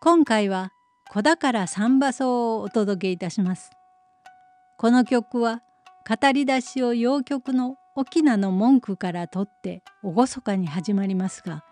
今回は子宝三馬奏をお届けいたします。この曲は語り出しを洋曲の沖縄の文句から取って厳かに始まりますが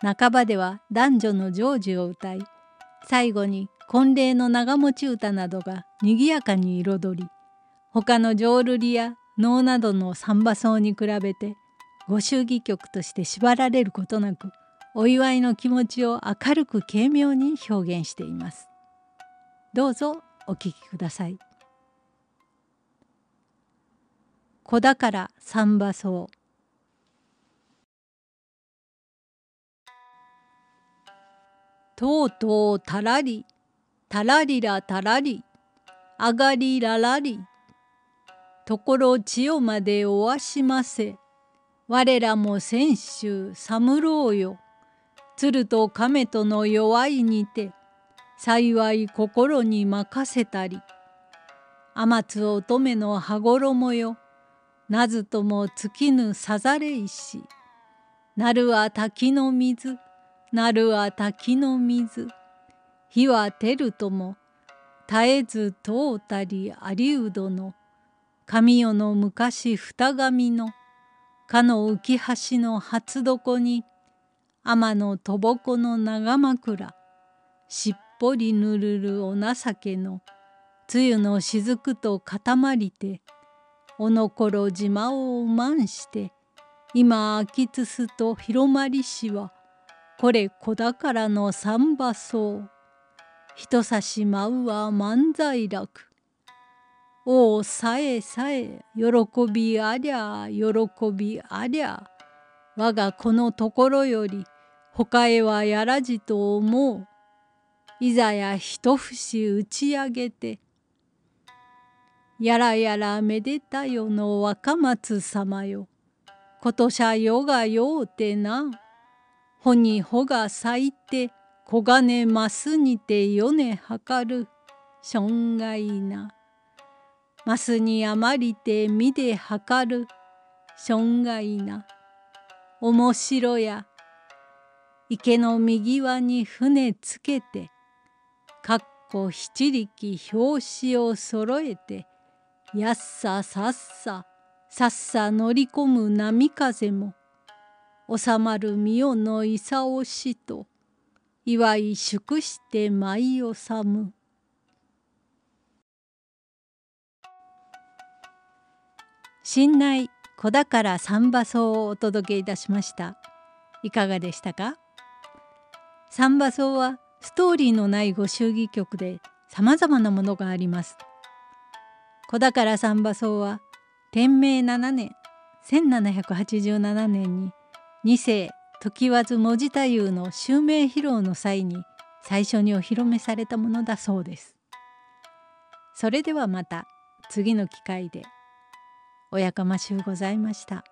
半ばでは男女の成就を歌い最後に婚礼の長持ち歌などがにぎやかに彩り他の浄瑠璃や能などの三馬奏に比べてご祝儀曲として縛られることなくお祝いの気持ちを明るく軽妙に表現しています。どうぞお聞きください。子宝三馬草とうとうたらりたらりらたらりあがりららりところ千代までおわしませ我らも先週寒ろうよ鶴と亀との弱いにて幸い心に任せたり。天津乙女の羽衣よなずとも尽きぬさざれ石。なるは滝の水なるは滝の水。火は照るとも絶えず通ったり有人の。神代の昔二神のかの浮橋の初床に天のとぼこの長枕。しっぽりぬるるお情けの露の雫と塊りておのころ島をうまんして今秋津すと広まりしはこれ子宝の三馬草人差し舞うは万歳楽。おおさえさえ喜びありゃ喜びありゃ我がこのところより他へはやらじと思う。いざや一節打ち上げて。やらやらめでたよの若松様よ。ことしゃよがようてな。ほにほが咲いて黄金ますにてよねはかる。しょんがいな。ますにあまりてみではかる。しょんがいな。おもしろや。池の右輪に船つけてかっこ七力表紙をそろえてやっささっささっさ乗り込む波風も収まる御代のいさおしと祝い祝して舞い収む。新内子宝三馬奏をお届けいたしました。いかがでしたか？サンバ奏はストーリーのないご祝儀曲でさまざまなものがあります。子宝サンバ奏は天明7年1787年に二世時和文字太夫の襲名披露の際に最初にお披露目されたものだそうです。それではまた次の機会でおやかましゅうございました。